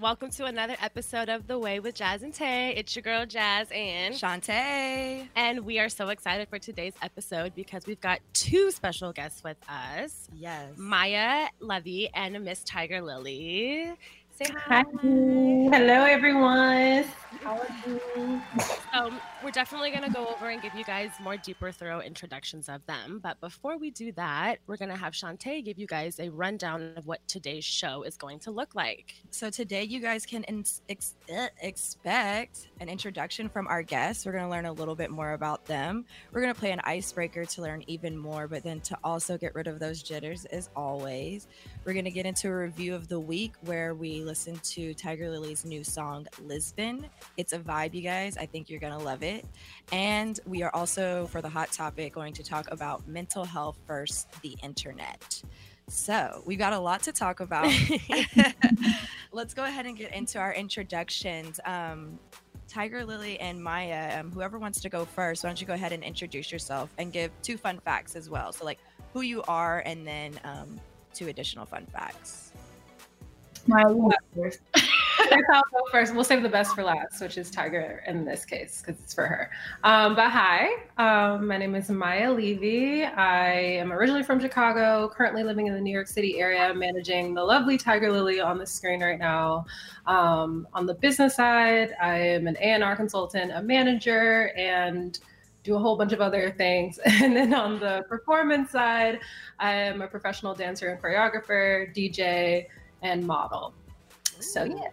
Welcome to another episode of The Way with Jazz and Tay. It's your girl Jazz and Shantae. And we are so excited for today's episode because we've got two special guests with us. Yes. Maya Levy and Miss Tiger Lily. Say hi. Hi. Hello, everyone. How are you? So we're definitely going to go over and give you guys more deeper, thorough introductions of them. But before we do that, we're going to have Shantae give you guys a rundown of what today's show is going to look like. So today you guys can ex- uh, expect an introduction from our guests. We're going to learn a little bit more about them. We're going to play an icebreaker to learn even more, but then to also get rid of those jitters as always. We're going to get into a review of the week where we listen to Tiger Lily's new song Lisbon. It's a vibe, you guys. I think you're going to love it. And we are also for the hot topic going to talk about mental health versus the internet. So we've got a lot to talk about. Let's go ahead and get into our introductions. Um, Tiger Lily and Maya, um, whoever wants to go first, why don't you go ahead and introduce yourself and give two fun facts as well? So, like who you are, and then um, two additional fun facts. My first. I'll go first. We'll save the best for last, which is Tiger in this case because it's for her. Um, but hi, um, my name is Maya Levy. I am originally from Chicago, currently living in the New York City area, managing the lovely Tiger Lily on the screen right now. Um, on the business side, I am an A&R consultant, a manager, and do a whole bunch of other things. And then on the performance side, I am a professional dancer and choreographer, DJ, and model. So yeah.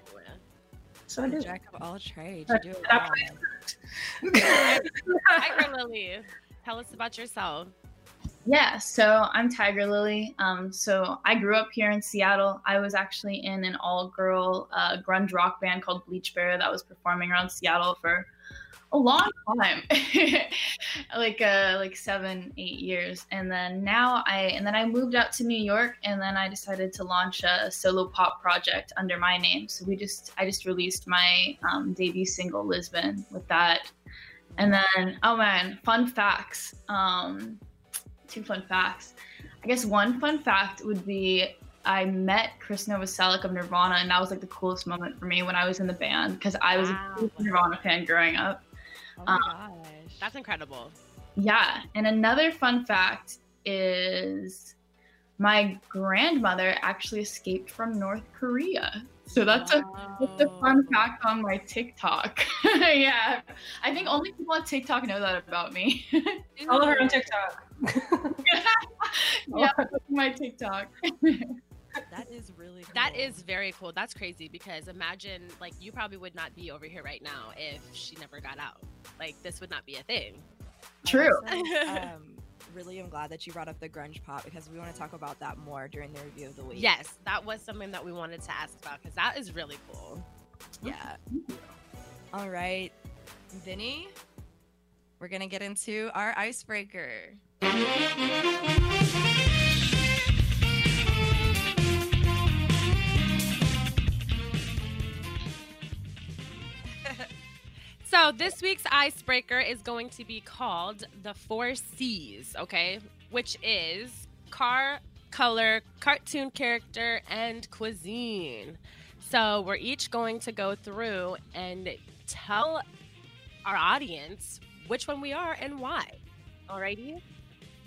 So I do. Jack of all trades. You do it That's all. Tiger Lily, tell us about yourself. Yeah, so I'm Tiger Lily. Um, so I grew up here in Seattle. I was actually in an all-girl uh, grunge rock band called Bleach Bear that was performing around Seattle for a long time, like uh, like seven, eight years. And then now I and then I moved out to New York, and then I decided to launch a solo pop project under my name. So we just I just released my um, debut single Lisbon with that. And then oh man, fun facts. Um, two fun facts. I guess one fun fact would be I met Chris Novoselic of Nirvana, and that was like the coolest moment for me when I was in the band because I was Wow. a Nirvana fan growing up. Oh my Um, gosh. That's incredible. Yeah, and another fun fact is my grandmother actually escaped from North Korea. So that's a that's a fun fact on my TikTok. yeah, I think only people on TikTok know that about me. Follow her on TikTok. yeah, that's my TikTok. That is really cool. That is very cool. That's crazy because imagine like you probably would not be over here right now if she never got out. Like this would not be a thing. True. also, um, really am glad that you brought up the grunge pop because we want to talk about that more during the review of the week. Yes, that was something that we wanted to ask about because that is really cool. Yeah. All right, Vinny, we're gonna get into our icebreaker. So this week's icebreaker is going to be called the four C's, okay? Which is car, color, cartoon character, and cuisine. So we're each going to go through and tell our audience which one we are and why. Alrighty?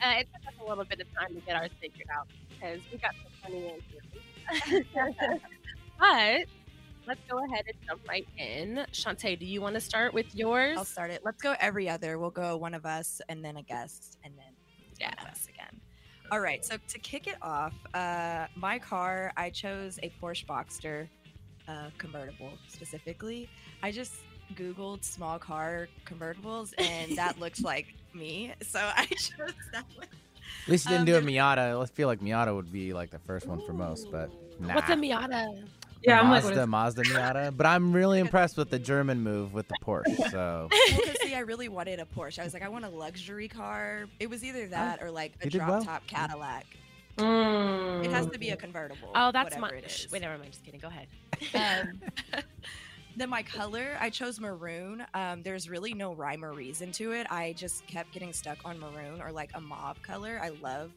Uh, it took us a little bit of time to get ours figured out because we got some funny answers. but let's go ahead and jump right in. Shantae, do you want to start with yours? I'll start it. Let's go every other. We'll go one of us and then a guest and then Yeah. one of us again. All right. So to kick it off, uh, my car, I chose a Porsche Boxster uh, convertible specifically. I just Googled small car convertibles and that looks like me. So I chose that one. At least you didn't Um, do a Miata. I feel like Miata would be like the first one for most, but nah. What's a Miata? Yeah, I'm like, Mazda, what is- Mazda Miata. But I'm really impressed with the German move with the Porsche. So Well, 'cause see, I really wanted a Porsche. I was like, I want a luxury car. It was either that or like a drop well. top Cadillac. Mm. It has to be a convertible. Oh, that's my. whatever it is. Wait, never mind. Just kidding. Go ahead. Um, then my color, I chose maroon. Um, there's really no rhyme or reason to it. I just kept getting stuck on maroon or like a mauve color. I love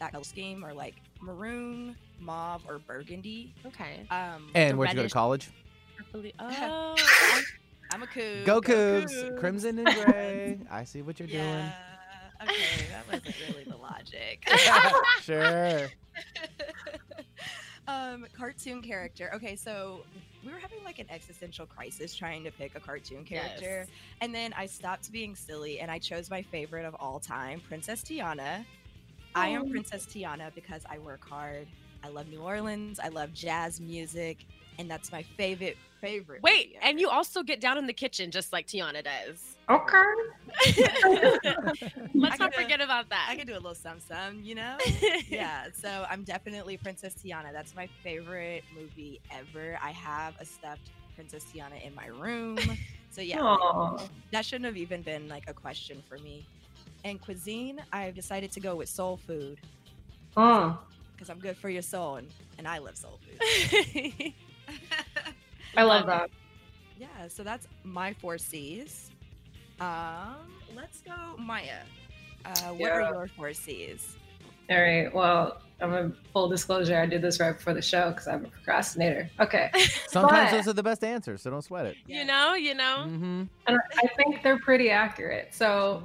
that color scheme or like maroon, mauve, or burgundy. Okay. Um, and where'd you go to college? Purpley- Oh. I'm a coug. Go Cougs, Cougs. crimson and gray. I see what you're Yeah. Okay, that wasn't really the logic. sure. um, cartoon character. Okay, so we were having like an existential crisis trying to pick a cartoon character, Yes. and then I stopped being silly and I chose my favorite of all time, Princess Tiana. I am Oh. Princess Tiana because I work hard. I love New Orleans. I love jazz music, and that's my favorite favorite. Wait, movie and ever. you also get down in the kitchen just like Tiana does. Okay. Let's not could, forget about that. I can do a little sum sum, you know. yeah, so I'm definitely Princess Tiana. That's my favorite movie ever. I have a stuffed Princess Tiana in my room. So yeah, Aw. that shouldn't have even been like a question for me. And cuisine, I've decided to go with soul food Mm. because I'm good for your soul, and, and I love soul food. I love Love that. yeah, so that's my four C's. Um, let's go, Maya. Uh, what Yeah. are your four C's? All right. Well, I'm a full disclosure. I did this right before the show because I'm a procrastinator. Okay. Sometimes But- those are the best answers, so don't sweat it. You know, you know. Mm-hmm. And I think they're pretty accurate. So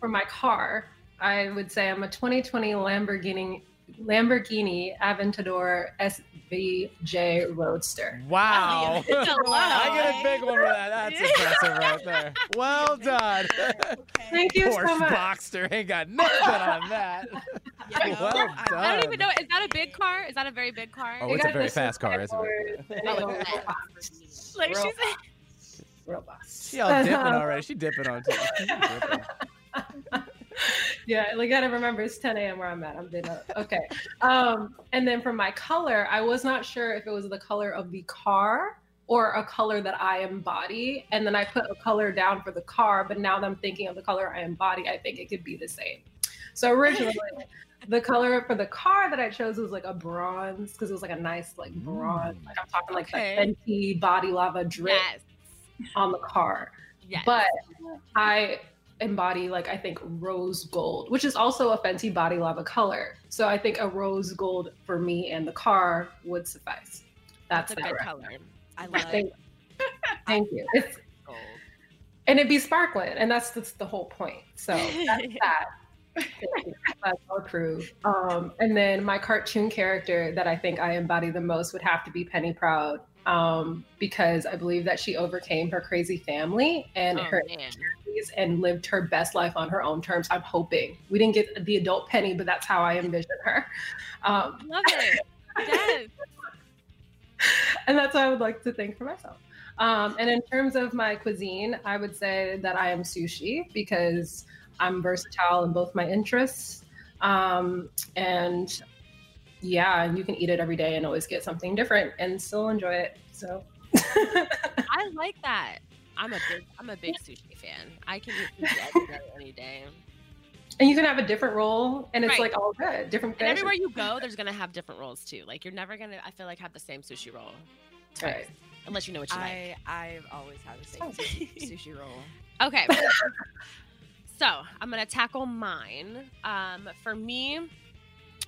for my car, I would say I'm a 2020 Lamborghini Lamborghini Aventador SVJ Roadster. Wow. It's. I get a big one for that. That's impressive right there. Well done. Thank you so Porsche much. Boxster ain't got nothing on that. You know, Well I'm- I don't even know. Is that a big car? Is that a very big car? Oh, It it's a very fast car, isn't it? of- Oh, real it's boss. like she's boss. Real boss. She all dipping uh-huh. already. She dipping on too. Yeah, we gotta remember it's 10 a.m. where I'm at. I'm been up. Okay. Um, and then for my color, I was not sure if it was the color of the car or a color that I embody. And then I put a color down for the car, but now that I'm thinking of the color I embody, I think it could be the same. So originally, the color for the car that I chose was like a bronze because it was like a nice like bronze. Like I'm talking like Okay. the Fenty body lava drip yes. on the car Yes. but I embody like I think rose gold, which is also a Fenty Body Lava color. So I think a rose gold for me and the car would suffice. That's, that's a that good right. color. I love Thank, thank you. It's gold. and it'd be sparkling, and that's that's the whole point. So that's that. That's all approved. Um, and then my cartoon character that I think I embody the most would have to be Penny Proud, um, because I believe that she overcame her crazy family and Oh, her insecurities and lived her best life on her own terms. I'm hoping we didn't get the adult Penny, but that's how I envision her. Um, Love it. Yes. and that's what I would like to think for myself. Um, and in terms of my cuisine, I would say that I am sushi because I'm versatile in both my interests. Um, and yeah, you can eat it every day and always get something different and still enjoy it. So I like that. I'm a big I'm a big sushi fan. I can eat sushi every day, any day. and you can have a different roll and it's Right. like all good, different And everywhere you go, there's gonna have different rolls too. Like you're never gonna I feel like have the same sushi roll. Twice. Right. Unless you know what you like. I I've always had the same Oh. sushi, sushi roll. Okay. so I'm gonna tackle mine. Um, for me,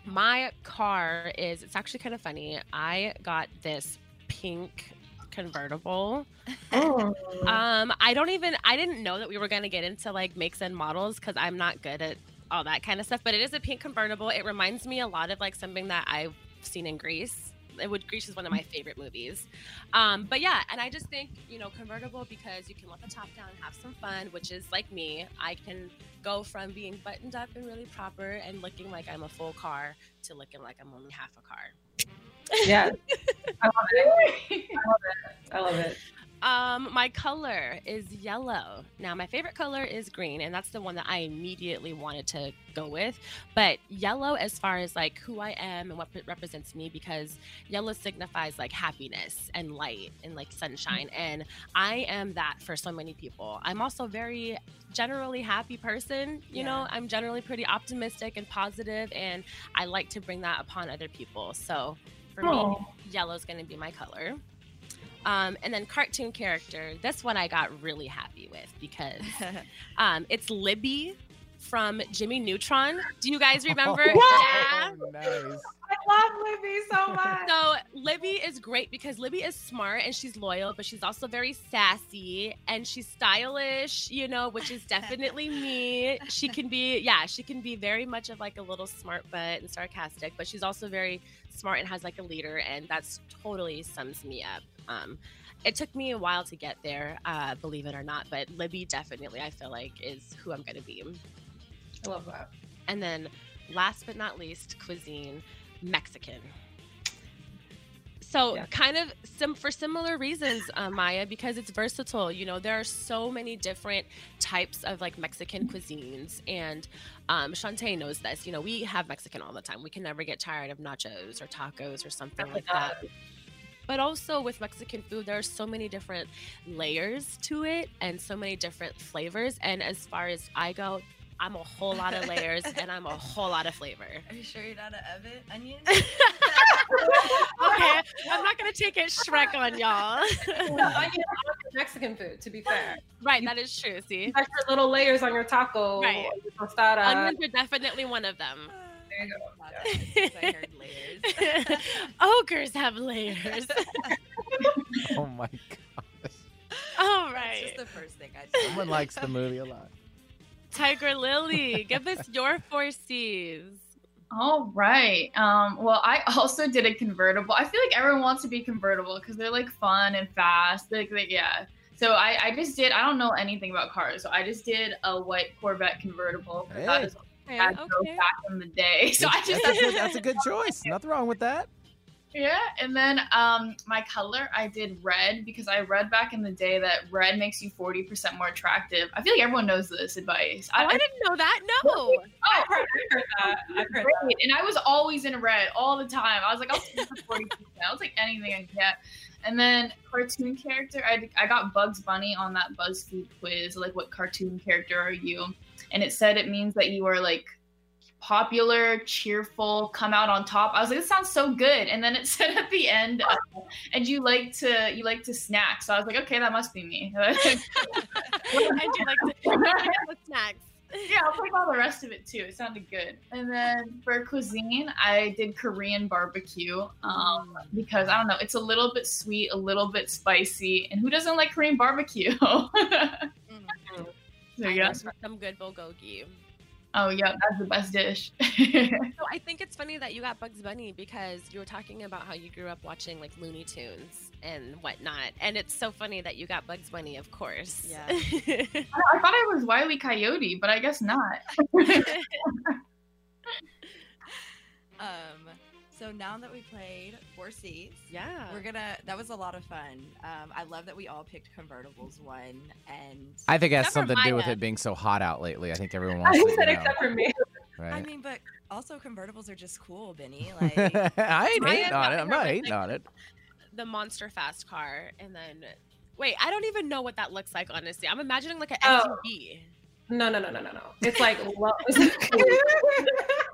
my car is it's actually kind of funny. I got this pink convertible. Oh. Um, I don't even I didn't know that we were gonna get into like makes and models because I'm not good at all that kind of stuff. But it is a pink convertible. It reminds me a lot of like something that I've seen in Greece. It would Greece is one of my favorite movies. Um, but yeah, and I just think you know convertible because you can let the top down and have some fun, which is like me. I can go from being buttoned up and really proper and looking like I'm a full car to looking like I'm only half a car. yeah. I love it. I love it. I love it. Um, my color is yellow. Now, my favorite color is green, and that's the one that I immediately wanted to go with. But yellow, as far as like who I am and what it represents me, because yellow signifies like happiness and light and like sunshine. And I am that for so many people. I'm also very generally happy person. You know, I'm generally pretty optimistic and positive, and I like to bring that upon other people. So for me, yellow is going to be my color. Um, and then cartoon character. This one I got really happy with because um, it's Libby from Jimmy Neutron. Do you guys remember? yeah. Oh, nice. I love Libby so much. So Libby is great because Libby is smart and she's loyal, but she's also very sassy and she's stylish, you know, which is definitely me. She can be, yeah, she can be very much of like a little smart butt and sarcastic, but she's also very smart and has like a leader, and that's totally sums me up. Um, it took me a while to get there, uh, believe it or not, but Libby definitely I feel like is who I'm gonna be. I love that. And then last but not least, cuisine, Mexican. So Yeah. kind of sim for similar reasons, uh, Maya, because it's versatile. You know, there are so many different types of like Mexican cuisines, and um, Shantae knows this. You know, we have Mexican all the time. We can never get tired of nachos or tacos or something like that. But also with Mexican food, there are so many different layers to it and so many different flavors. And as far as I go, I'm a whole lot of layers and I'm a whole lot of flavor. Are you sure you're not an oven onion? okay, I'm not gonna take it Shrek on y'all. Onion on your Mexican food, to be fair. right, that is true. See, You got your little layers on your taco, Right. or your tostada. onions are definitely one of them. Ah. There you go. Not I heard layers. Ogres have layers. Oh my god. All That's right, just the first thing I did. Someone likes the movie a lot. Tiger Lily, give us your four C's. All right. Um, well, I also did a convertible. I feel like everyone wants to be convertible because they're like fun and fast. Like, like yeah. So I, I just did. I don't know anything about cars, so I just did a white Corvette convertible. Hey. is what Okay, I drove okay. back in the day. So I just that's, a, that's a good choice. Nothing wrong with that. Yeah, and then um my color I did red because I read back in the day that red makes you 40% more attractive. I feel like everyone knows this advice. Oh, I didn't know that. No. oh, I've heard, I've heard that. I've heard that. And I was always in red all the time. I was like, I'll take 40%. I'll take anything I can get. And then cartoon character, I, I got Bugs Bunny on that BuzzFeed quiz, like what cartoon character are you? And it said it means that you are like popular, cheerful, come out on top. I was like, this sounds so good. And then it said at the end, uh, and you like to you like to snack. So I was like, okay, that must be me. I do like to snacks. yeah, I'll take all the rest of it too. It sounded good. And then for cuisine, I did Korean barbecue um, because I don't know, it's a little bit sweet, a little bit spicy, and who doesn't like Korean barbecue? so I yeah. love some good bulgogi. Oh yeah, that's the best dish. So I think it's funny that you got Bugs Bunny because you were talking about how you grew up watching like Looney Tunes and whatnot, and it's so funny that you got Bugs Bunny, of course. Yeah. I thought I was Wiley Coyote, but I guess not. Um, so now that we played Four Cs, yeah. we're gonna. That was a lot of fun. Um, I love that we all picked convertibles one, and I think it has something to do with it being so hot out lately. I think everyone wants to, you said know, except for me. right? I mean, but also convertibles are just cool, Benny. Like, I ain't hating on it. I'm not hating on it. the monster fast car, and then wait, I don't even know what that looks like. Honestly, I'm imagining like an Oh. SUV. No, no, no, no, no, no. It's like lo-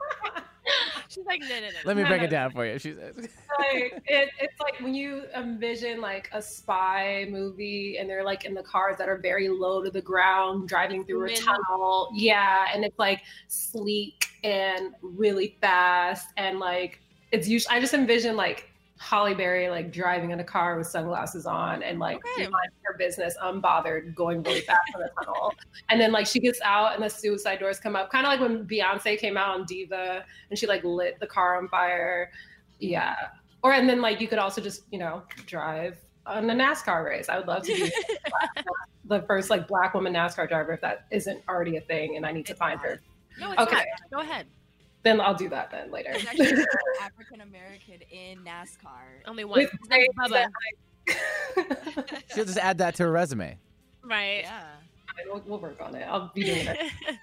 She's like, no, no, no. Let me no, break no, it down for you. She says. like it, it's like when you envision like a spy movie and they're like in the cars that are very low to the ground driving through a tunnel yeah and it's like sleek and really fast and like it's usually i just envision like Halle Berry like driving in a car with sunglasses on and like Okay. her business unbothered going really fast in the tunnel and then like she gets out and the suicide doors come up kind of like when beyonce came out on diva and she like lit the car on fire yeah or and then like you could also just you know drive on a NASCAR race. I would love to be the first like black woman NASCAR driver if that isn't already a thing and I need to It's find not. her. No, it's Okay. not. Go ahead. Then I'll do that then later. African American in NASCAR. Only one. With His Bubba. She'll just add that to her resume. Right. Yeah. we'll, we'll work on it. I'll be doing it.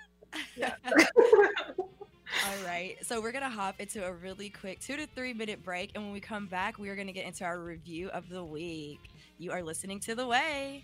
Yeah. All right. So we're going to hop into a really quick two to three minute break. And when we come back, we are going to get into our review of the week. You are listening to The Way.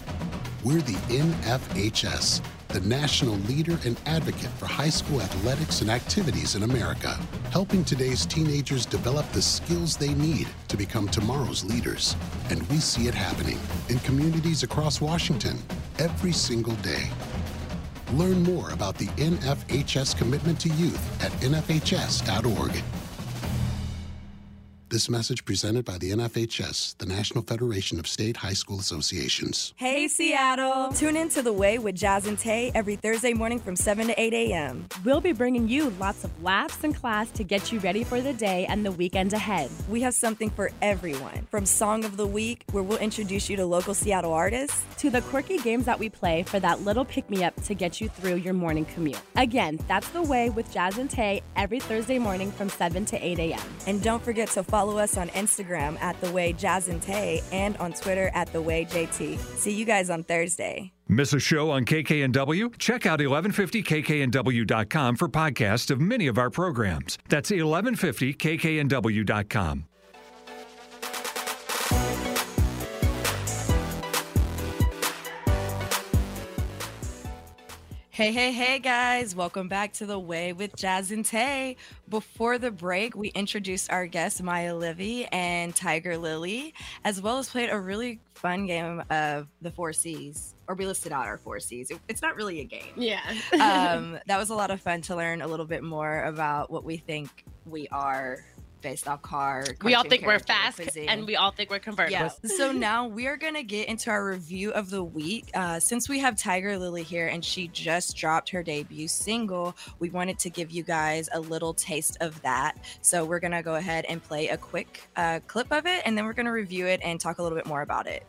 We're the NFHS, the national leader and advocate for high school athletics and activities in America, helping today's teenagers develop the skills they need to become tomorrow's leaders. And we see it happening in communities across Washington every single day. Learn more about the NFHS commitment to youth at nfhs.org. This message presented by the NFHS, the National Federation of State High School Associations. Hey, Seattle. Tune in to The Way with Jazz and Tay every Thursday morning from 7 to 8 a.m. We'll be bringing you lots of laughs and class to get you ready for the day and the weekend ahead. We have something for everyone from Song of the Week, where we'll introduce you to local Seattle artists, To the quirky games that we play for that little pick me up to get you through your morning commute. Again, that's The Way with Jazz and Tay every Thursday morning from 7 to 8 a.m. and don't forget to follow us on Instagram at The Way Jazz and Tay and on Twitter at The Way JT. See you guys on Thursday. Miss a show on KKNW? Check out 1150kknw.com for podcasts of many of our programs. That's 1150kknw.com. Hey, hey, hey, guys. Welcome back to The Way with Jazz and Tay. Before the break, we introduced our guests, Maya Levy and Tiger Lily, as well as played a really fun game of the four C's, or we listed out our four C's. It- It's not really a game. Yeah. um, that was a lot of fun to learn a little bit more about what we think we are based off car. we all think we're fast cuisine. and we all think we're convertible. Yeah. So now we are going to get into our review of the week. Uh, since we have Tiger Lily here and she just dropped her debut single, we wanted to give you guys a little taste of that. So we're going to go ahead and play a quick uh, clip of it and then we're going to review it and talk a little bit more about it.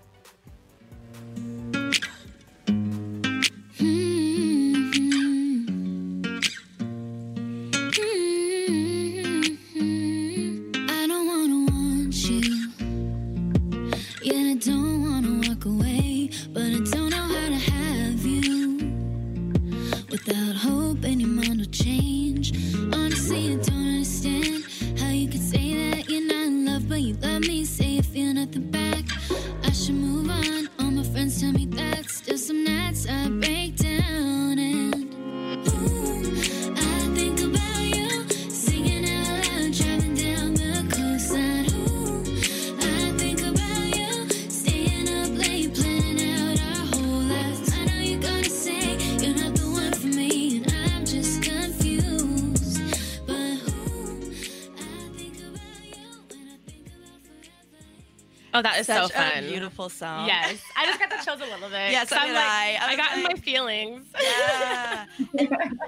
Is Such so fun. a beautiful song. Yes. I just got the chills a little bit. Yeah, so 'cause I'm like, I. I I was got in my feelings. Yeah. and,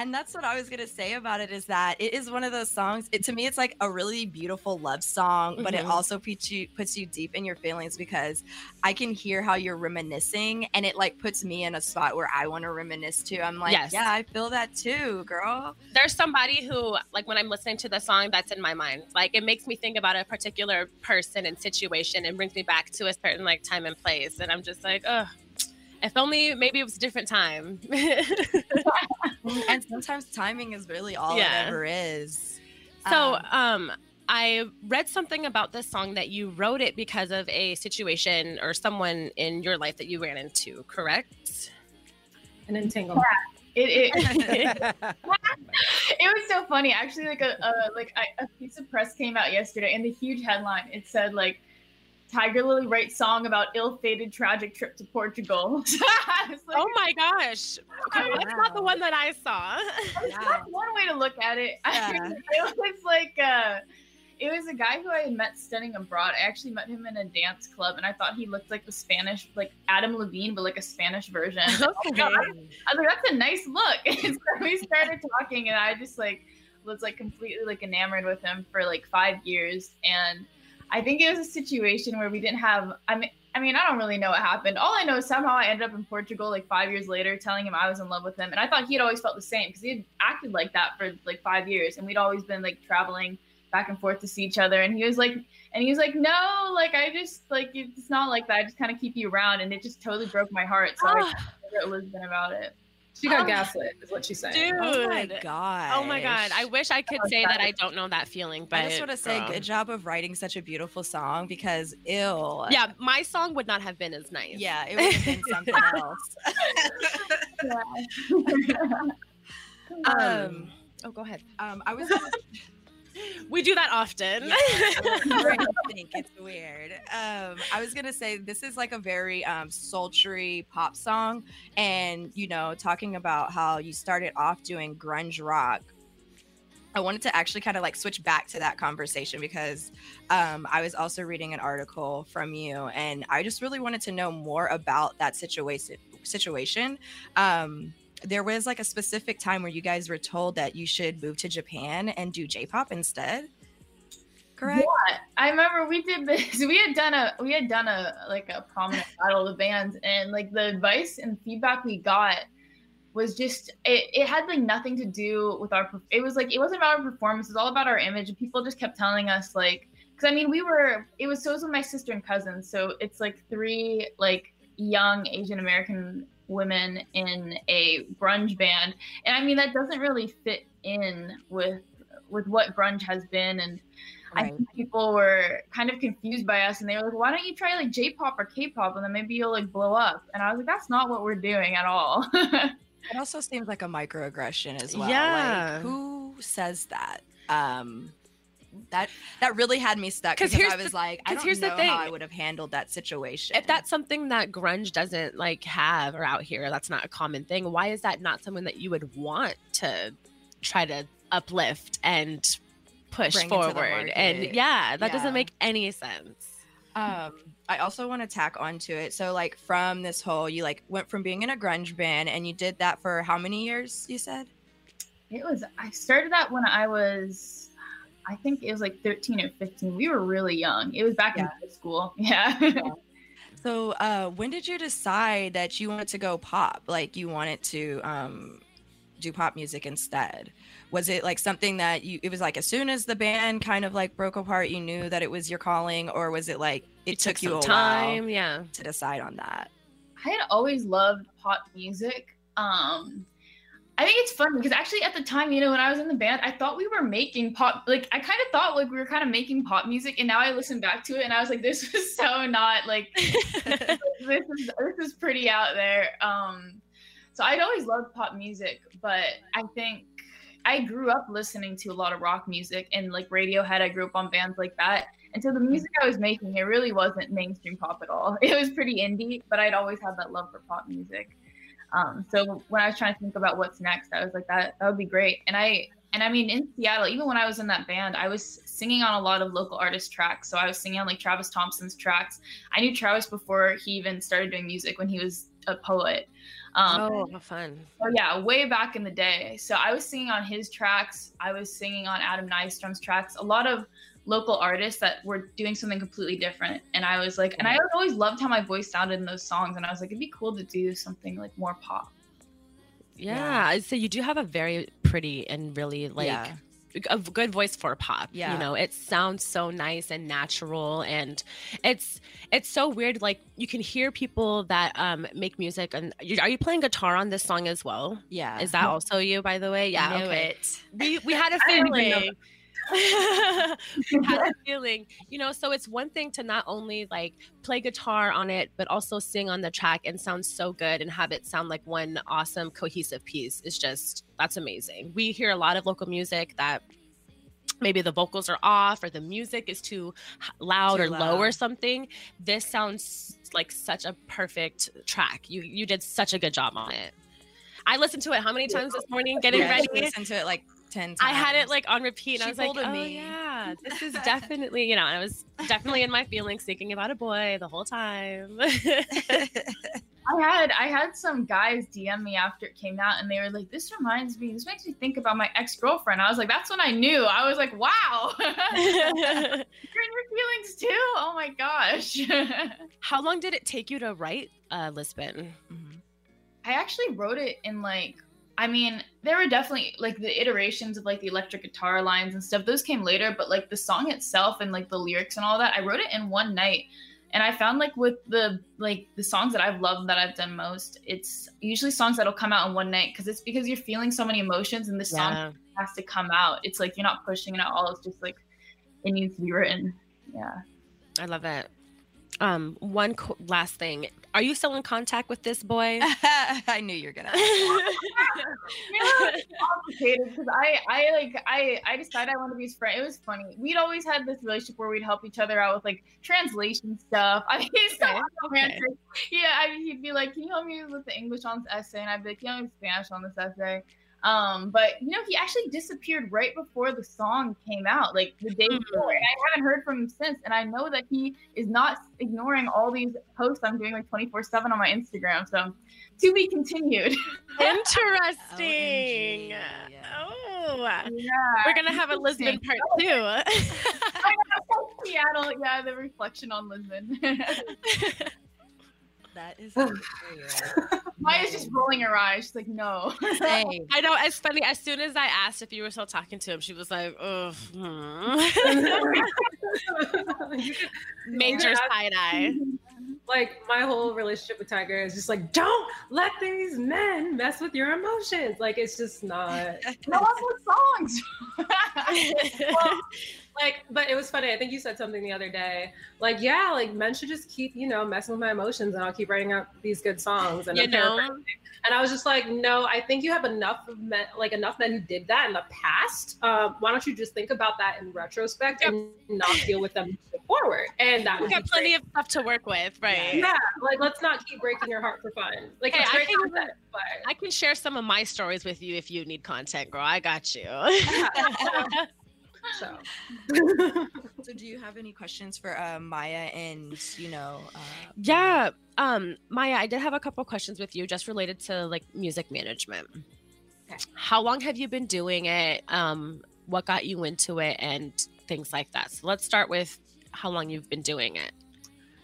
and that's what I was gonna say about it is that it is one of those songs. It to me, it's like a really beautiful love song, but it Mhm. also puts you puts you deep in your feelings because I can hear how you're reminiscing, and it like puts me in a spot where I want to reminisce too. I'm like, Yes. yeah, I feel that too, girl. There's somebody who, like, when I'm listening to the song, that's in my mind. Like, it makes me think about a particular person and situation and brings me back to a certain, like, time and place. And I'm just like, oh, if only maybe it was a different time. and sometimes timing is really all Yeah. it ever is. So, Um, um, I read something about this song that you wrote it because of a situation or someone in your life that you ran into, correct? An entanglement. It, it, it was so funny. Actually, like a, a like a, a piece of press came out yesterday, and the huge headline it said like Tiger Lily writes song about ill-fated tragic trip to Portugal. like, oh my gosh! Well, that's not the one that I saw. That's one way to look at it. I Yeah. mean, it was like uh, it was a guy who I had met studying abroad. I actually met him in a dance club, and I thought he looked like the Spanish, like Adam Levine, but like a Spanish version. Okay. I was like, that's a nice look. And so we started talking, and I just like was like completely like enamored with him for like five years. And I think it was a situation where we didn't have. I mean, I mean, I don't really know what happened. All I know is somehow I ended up in Portugal like five years later, telling him I was in love with him, and I thought he had always felt the same because he had acted like that for like five years, and we'd always been like traveling back and forth to see each other. And he was like, and he was like, no, like I just like it's not like that. I just kind of keep you around, and it just totally broke my heart. So I ah. it was been about it. She got Oh. gaslit, is what she's saying. Dude. Oh my god. Oh my god! I wish I could say that I don't know that feeling, but I just want to say, girl. good job of writing such a beautiful song because ill. Yeah, my song would not have been as nice. Yeah, it would have been something else. Um, oh, go ahead. Um, I was. We do that often. I think it's weird. Um, I was gonna say this is like a very um, sultry pop song, and you know, talking about how you started off doing grunge rock. I wanted to actually kind of like switch back to that conversation because um, I was also reading an article from you, and I just really wanted to know more about that situation. Situation. There was like a specific time where you guys were told that you should move to Japan and do J-pop instead. Correct. Yeah, I remember we did this. We had done a we had done a like a prominent battle of the bands, and like the advice and feedback we got was just it, it had like nothing to do with our. It was like it wasn't about our performance. It was all about our image, and people just kept telling us like because I mean we were it was so was with my sister and cousin, so it's like three like young Asian American women in a grunge band, and I mean that doesn't really fit in with with what grunge has been and I think people were kind of confused by us and they were like, why don't you try like J-pop or K-pop and then maybe you'll like blow up. And I was like, that's not what we're doing at all. It also seems like a microaggression as well. Yeah. Like, who says that? Um, that that really had me stuck 'Cause because here's I was the- like, I 'cause don't here's the thing. how I would have handled that situation. if that's something that grunge doesn't like have or out here, that's not a common thing. Why is that not someone that you would want to try to uplift and push Bring forward? And yeah, that Yeah. doesn't make any sense. Um, I also want to tack onto it. So, like, from this whole, you like went from being in a grunge band, and you did that for how many years? You said. it was, I started that when I was, I think it was like 13 or 15. We were really young. It was back in high school. Yeah. So, uh, when did you decide that you wanted to go pop? Like, you wanted to um, do pop music instead? Was it like something that you? It was like as soon as the band kind of like broke apart, you knew that it was your calling, or was it like it, took, you some a time. Yeah. to decide on that? I had always loved pop music. Um, I think it's funny because actually at the time, you know, when I was in the band, I thought we were making pop. Like I kind of thought like we were kind of making pop music, and now I listen back to it, and I was like, this was so not like this is this is pretty out there. Um, so I'd always loved pop music, but I think I grew up listening to a lot of rock music and like Radiohead. I grew up on bands like that. And so the music I was making, it really wasn't mainstream pop at all. It was pretty indie, but I'd always had that love for pop music. Um, so when I was trying to think about what's next, I was like, that that would be great. And I and I mean in Seattle, even when I was in that band, I was singing on a lot of local artist tracks. So I was singing on like Travis Thompson's tracks. I knew Travis before he even started doing music when he was a poet. Um, oh, how fun. Oh yeah, way back in the day. So I was singing on his tracks. I was singing on Adam Nystrom's tracks. A lot of local artists that were doing something completely different. And I was like, and I always loved how my voice sounded in those songs. And I was like, it'd be cool to do something like more pop. Yeah. So you do have a very pretty and really like Yeah. a good voice for pop. Yeah. You know, it sounds so nice and natural and it's it's so weird. Like you can hear people that um make music and you, are you playing guitar on this song as well? Yeah. Is that also you by the way? Yeah. Knew okay. it. We we had a I didn't even know feeling. How you feeling? You know, so it's one thing to not only like play guitar on it, but also sing on the track and sound so good and have it sound like one awesome cohesive piece. It's just that's amazing. We hear a lot of local music that maybe the vocals are off or the music is too loud Too or low or something. This sounds like such a perfect track. You you did such a good job on it. I listened to it how many times this morning getting Yeah, ready? listened to it like 10 times. I had it like on repeat. And I was like, oh me. yeah, this is definitely, you know, I was definitely in my feelings, thinking about a boy the whole time. I had I had some guys DM me after it came out, and they were like, "This reminds me. This makes me think about my ex girlfriend." I was like, "That's when I knew." I was like, "Wow, you're in your feelings too." Oh my gosh. How long did it take you to write uh, Lisbon? I actually wrote it in like I mean, there were definitely like the iterations of like the electric guitar lines and stuff. Those came later, but like the song itself and like the lyrics and all that, I wrote it in one night. And I found like with the like the songs that I've loved that I've done most, it's usually songs that'll come out in one night because it's because you're feeling so many emotions and Yeah. song has to come out. It's like you're not pushing it at all. It's just like it needs to be written. Yeah. I love it. Um, one co- last thing. Are you still in contact with this boy? I knew you were gonna. it's complicated because I, I like I, I decided I wanted to be his friend. It was funny. We'd always had this relationship where we'd help each other out with like translation stuff. I mean, he's so Okay, romantic. Yeah, I, he'd be like, "Can you help me with the English on this essay?" And I'd be like, "Can you help me with Spanish on this essay?" Um, but you know, he actually disappeared right before the song came out, like the day before, and I haven't heard from him since. And I know that he is not ignoring all these posts I'm doing like 24 seven on my Instagram. So, to be continued. Interesting. Oh, yeah. we're gonna have a Lisbon part two. Seattle, yeah, the reflection on Lisbon. That is Maya's just rolling her eyes. She's like, no. I know. It's funny. As soon as I asked if you were still talking to him, she was like, "Oh, major side eye." Like my whole relationship with Tiger is just like, don't let these men mess with your emotions. Like it's just not. no one with songs. well, like, but it was funny. I think you said something the other day. Like, yeah, like men should just keep, you know, messing with my emotions, and I'll keep writing out these good songs. And You I'm know? And I was just like, no, I think you have enough of men, like enough men who did that in the past. Um, why don't you just think about that in retrospect and not deal with them forward? And that We got plenty of stuff to work with, right? yeah, like let's not keep breaking your heart for fun. Like Hey, it's I great can- content, but I can share some of my stories with you if you need content, girl. I got you. so. so, do you have any questions for uh, Maya and you know? Uh, yeah, um, Maya, I did have a couple questions with you, just related to like music management. How long have you been doing it? Um, what got you into it, and things like that. So let's start with how long you've been doing it.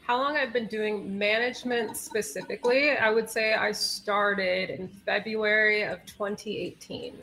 how long I've been doing management specifically, I would say I started in February of 2018.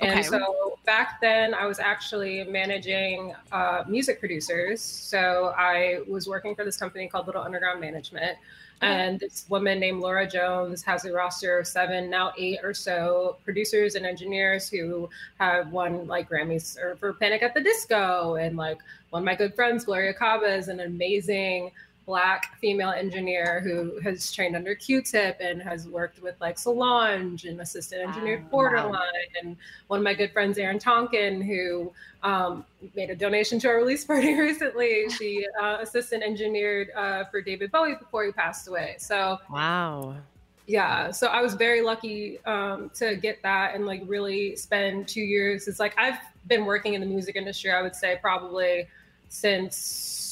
And Okay. so back then, I was actually managing uh, music producers. So I was working for this company called Little Underground Management. And this woman named Laura Jones has a roster of seven, now eight or so producers and engineers who have won like Grammys or for Panic at the Disco. And like one of my good friends, Gloria Cava, is an amazing black female engineer who has trained under Q-Tip and has worked with like Solange and assistant engineered Wow. Borderline. And one of my good friends, Erin Tonkin, who um, made a donation to our release party recently. She uh, assistant engineered uh, for David Bowie before he passed away. So Wow. yeah so i was very lucky um, to get that and like really spend two years it's like i've been working in the music industry i would say probably since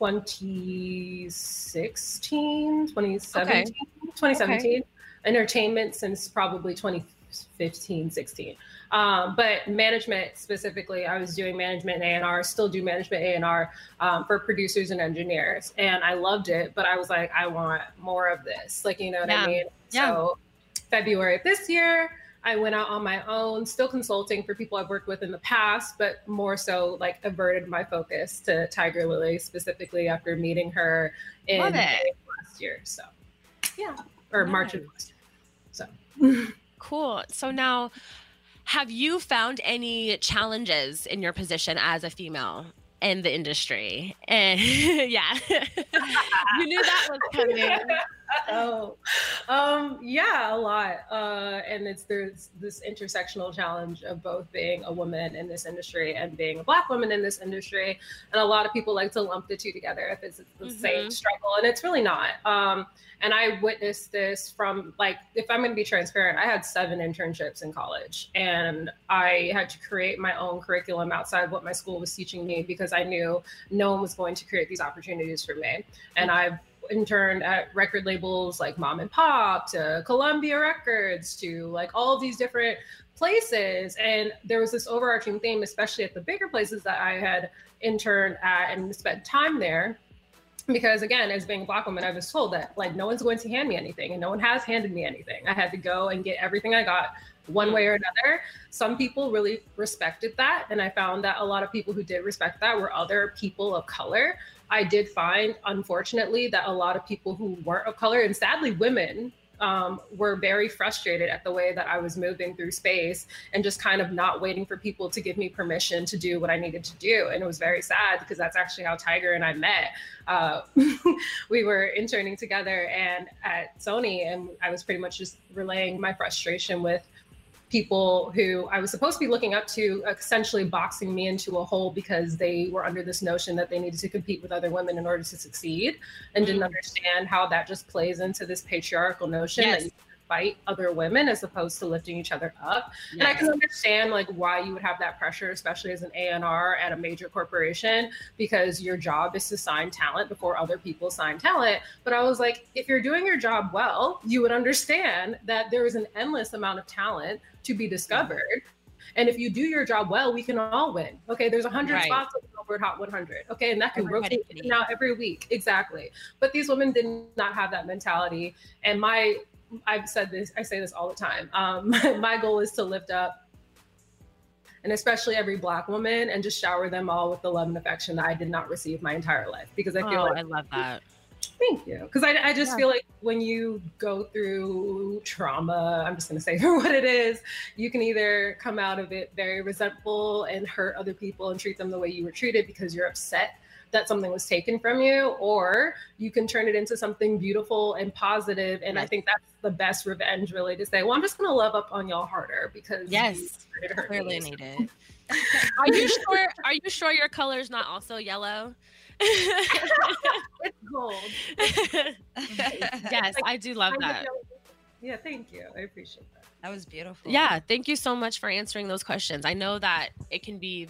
2016 2017 2017 entertainment since probably 2015 16 um, but management specifically i was doing management and a&r still do management a&r um, for producers and engineers. And i loved it but i was like i want more of this. Like you know what Yeah. i mean? Yeah. so february of this year i went out on my own still consulting for people i've worked with in the past but more so like averted my focus to tiger lily specifically after meeting her in Love it. May of last year so yeah or march of last year so Cool. So now, have you found any challenges in your position as a female in the industry? And yeah, you knew that was coming. oh, um, yeah, a lot. Uh, and it's there's this intersectional challenge of both being a woman in this industry and being a black woman in this industry. And a lot of people like to lump the two together if it's the Mhm. same struggle, and it's really not. Um, and I witnessed this from like, if I'm going to be transparent, I had seven internships in college, and I had to create my own curriculum outside of what my school was teaching me because I knew no one was going to create these opportunities for me. And I've interned at record labels like Mom and Pop to Columbia Records to like all these different places. And there was this overarching theme, especially at the bigger places that I had interned at and spent time there. Because again, as being a black woman, I was told that like no one's going to hand me anything, and no one has handed me anything. I had to go and get everything I got one way or another. Some people really respected that, and I found that a lot of people who did respect that were other people of color. I did find, unfortunately, that a lot of people who weren't of color, and sadly women, um, were very frustrated at the way that I was moving through space and just kind of not waiting for people to give me permission to do what I needed to do. And it was very sad because that's actually how Tiger and I met. Uh, we were interning together and at Sony, and I was pretty much just relaying my frustration with people who I was supposed to be looking up to essentially boxing me into a hole because they were under this notion that they needed to compete with other women in order to succeed and didn't mm-hmm. understand how that just plays into this patriarchal notion Yes. that you fight other women as opposed to lifting each other up. And I can understand like why you would have that pressure, especially as an A&R at a major corporation, because your job is to sign talent before other people sign talent. But I was like, if you're doing your job well, you would understand that there is an endless amount of talent to be discovered. And if you do your job well, we can all win. Okay, there's 100 Right. spots on the Billboard Hot 100. Okay, and that can Everybody rotate can in and out every week. Exactly. But these women did not have that mentality. And my, I've said this, I say this all the time. Um, my goal is to lift up and especially every black woman and just shower them all with the love and affection that I did not receive my entire life because I feel Oh, like I love that. Thank you. Because I, I just Yeah. feel like when you go through trauma, I'm just going to say for what it is, you can either come out of it very resentful and hurt other people and treat them the way you were treated because you're upset that something was taken from you, or you can turn it into something beautiful and positive. And I think that's the best revenge, really, to say, well, I'm just going to love up on y'all harder because Yes. started to hurt Clearly me. needed. Are you sure? Are you sure your color is not also yellow? It's gold. yes, I do love I'm that. just- Yeah, thank you. I appreciate that. That was beautiful. Yeah, thank you so much for answering those questions. I know that it can be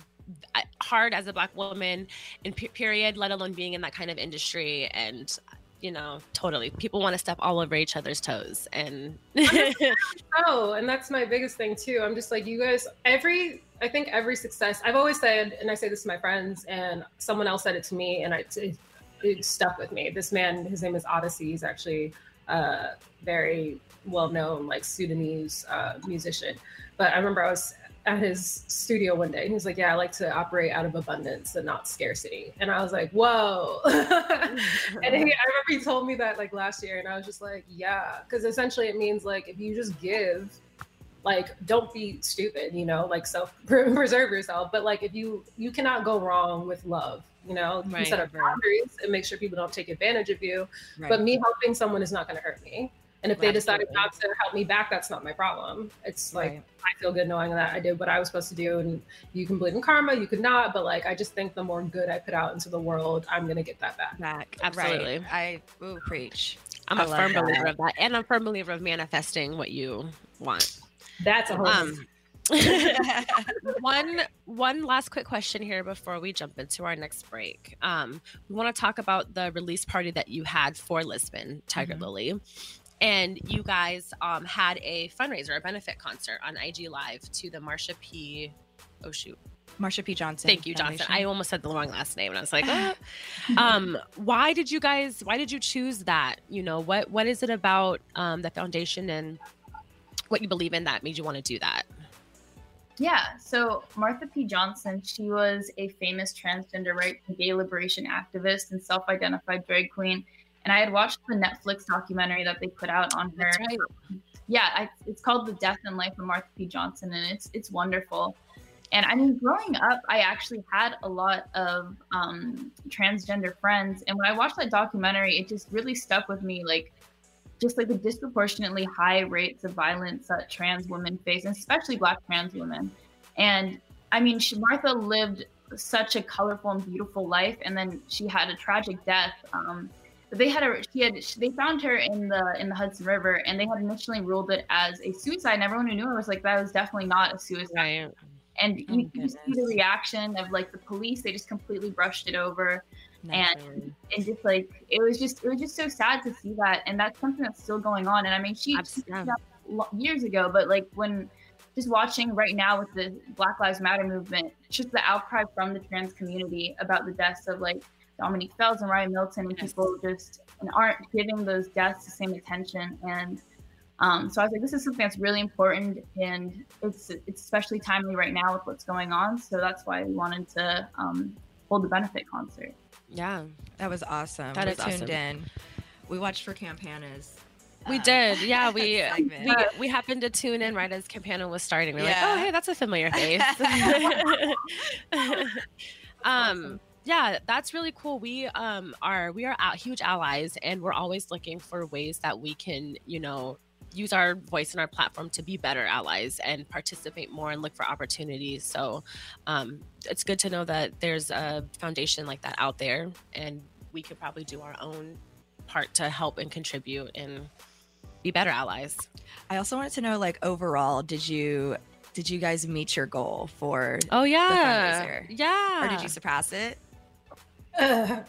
uh, hard as a black woman in period, let alone being in that kind of industry and you know, totally. People want to step all over each other's toes and Oh, and that's my biggest thing too. I'm just like, you guys, every, I think every success, I've always said, and I say this to my friends, and someone else said it to me, and I, it, it stuck with me. This man, his name is Odyssey. He's actually a very well known, like Sudanese uh, musician. But I remember I was at his studio one day, and he's like, Yeah, I like to operate out of abundance and not scarcity. And I was like, Whoa. and he, I remember he told me that like last year, and I was just like, yeah, because essentially it means like if you just give, like don't be stupid, you know, like self preserve yourself. But like if you you cannot go wrong with love, you know, you set up boundaries and make sure people don't take advantage of you. Right. But me helping someone is not going to hurt me. And if they decided Absolutely. not to help me back, that's not my problem. It's like Right. I feel good knowing that I did what I was supposed to do. And you can believe in karma, you could not, but like I just think the more good I put out into the world, I'm gonna get that back. back. Absolutely. Right. I ooh, preach. I'm I a love firm that. believer of that. And I'm a firm believer of manifesting what you want. That's a whole Um, one one last quick question here before we jump into our next break. Um, we want to talk about the release party that you had for Lisbon, Tiger Mhm. Lily. And you guys um, had a fundraiser, a benefit concert on IG Live to the Marsha P. Oh shoot! Marsha P. Johnson. Thank you, Johnson. I almost said the wrong last name, and I was like, ah. um, why did you guys? Why did you choose that? You know, what what is it about um, the foundation and what you believe in that made you want to do that? Yeah, so Marsha P. Johnson, she was a famous transgender rights and gay liberation activist and self identified drag queen. And I had watched the Netflix documentary that they put out on her. Right. yeah, I, it's called The Death and Life of Marsha P. Johnson, and it's it's wonderful. And I mean, growing up, I actually had a lot of um, transgender friends, and when I watched that documentary, it just really stuck with me. Like, just like the disproportionately high rates of violence that trans women face, and especially Black trans women. And I mean, she, Marsha lived such a colorful and beautiful life, and then she had a tragic death. Um, they had a she had they found her in the in the Hudson River, and they had initially ruled it as a suicide. And everyone who knew her was like, that was definitely not a suicide. Right. And you, you see the reaction of like the police; they just completely brushed it over, and and just like it was just it was just so sad to see that, and that's something that's still going on. And I mean, she, she did that lo- years ago, but like when just watching right now with the Black Lives Matter movement, just the outcry from the trans community about the deaths of like Dominique Fells and Riah Milton, and people just and aren't giving those deaths the same attention. And um, so I was like, this is something that's really important, and it's it's especially timely right now with what's going on. So that's why we wanted to um, hold the benefit concert. Yeah, that was awesome. That we tuned awesome. in. We watched for Campanas. We uh, did, yeah. We, we we happened to tune in right as Campana was starting. We're Yeah. like, oh hey, that's a familiar face. um, yeah, that's really cool. We um are we are out huge allies, and we're always looking for ways that we can, you know, use our voice and our platform to be better allies and participate more and look for opportunities. So, um, it's good to know that there's a foundation like that out there, and we could probably do our own part to help and contribute and be better allies. I also wanted to know, like, overall, did you did you guys meet your goal for? Oh yeah, yeah. Or did you surpass it? Like,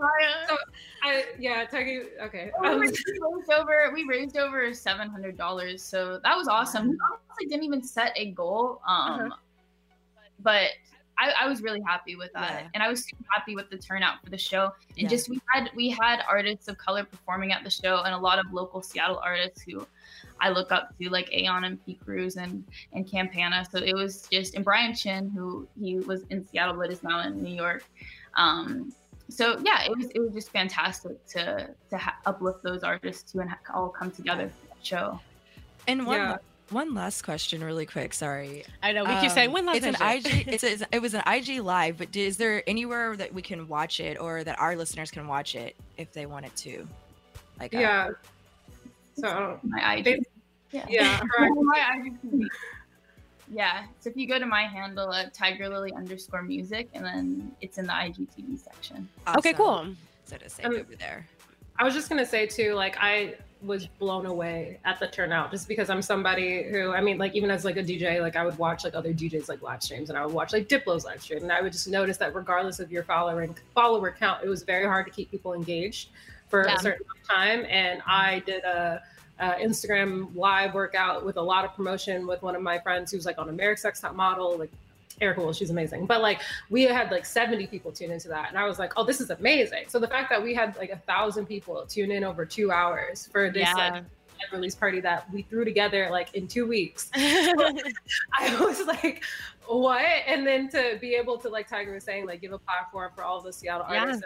I, so I, yeah, Tiger. Okay. we, Um, raised, we raised over we raised over seven hundred dollars, so that was awesome. We honestly didn't even set a goal, um, but I, I was really happy with that, Yeah. and I was super happy with the turnout for the show. And Yeah. just we had we had artists of color performing at the show, and a lot of local Seattle artists who I look up to, like Aon and P Cruz and and Campana. So it was just and Brian Chin, who he was in Seattle but is now in New York. Um, so yeah, it was it was just fantastic to to ha- uplift those artists too and ha- all come together for that show. And one Yeah. one last question, really quick. Sorry. I know we keep saying Um, one last It's an question." IG. It's a, it was an IG live, but is there anywhere that we can watch it or that our listeners can watch it if they wanted to? Like, uh, yeah. So My IG. Yeah. yeah. my IG. Yeah. So if you go to my handle at Tiger Lily underscore music, and then it's in the IGTV section. Okay, cool. So to say Um, over there. I was just gonna say too, like I was blown away at the turnout just because I'm somebody who I mean, like even as like a DJ, like I would watch like other DJs like live streams and I would watch like Diplo's live stream and I would just notice that regardless of your following follower count, it was very hard to keep people engaged for Yeah. a certain amount of time. And I did a, a Instagram live workout with a lot of promotion with one of my friends who's like on America's Next Top Model, like Erica Will, she's amazing. But like we had like 70 people tune into that. And I was like, oh, this is amazing. So the fact that we had like a thousand people tune in over two hours for this Yeah. like release party that we threw together like in two weeks. I was like, what? And then to be able to, like Tiger was saying, like give a platform for all the Seattle Yeah. artists.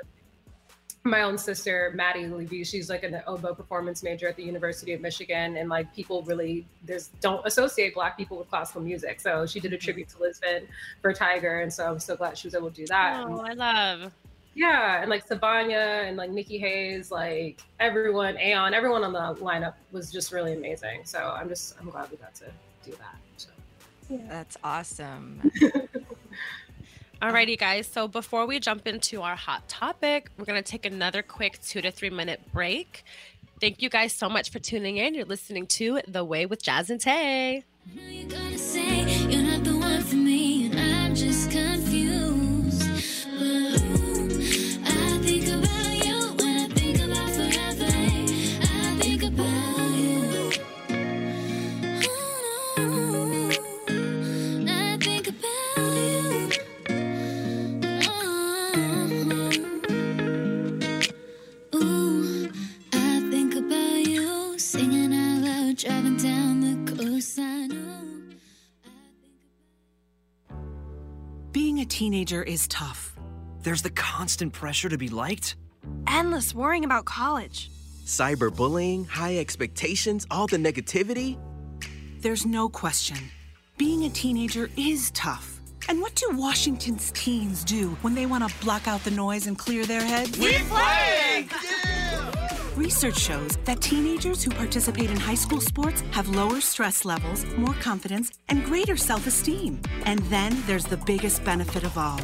My own sister, Maddie Levy, she's like an oboe performance major at the University of Michigan, and like people really there's don't associate Black people with classical music. So she did a mm-hmm. tribute to Lisbon for Tiger, and so I'm so glad she was able to do that. oh, I love. Yeah, and like Savanya and like Nikki Hayes, like everyone, aon everyone on the lineup was just really amazing. So I'm just I'm glad we got to do that. So. That's awesome. Alrighty, guys. So before we jump into our hot topic, we're gonna take another quick two to three minute break. Thank you guys so much for tuning in. You're listening to The Way with Jazz and Tay. A teenager is tough. There's the constant pressure to be liked, Endless worrying about college. Cyberbullying, high expectations, all the negativity. There's no question. Being a teenager is tough. And what do Washington's teens do when they want to block out the noise and clear their heads? We play! Research shows that teenagers who participate in high school sports have lower stress levels, more confidence, and greater self esteem. And then there's the biggest benefit of all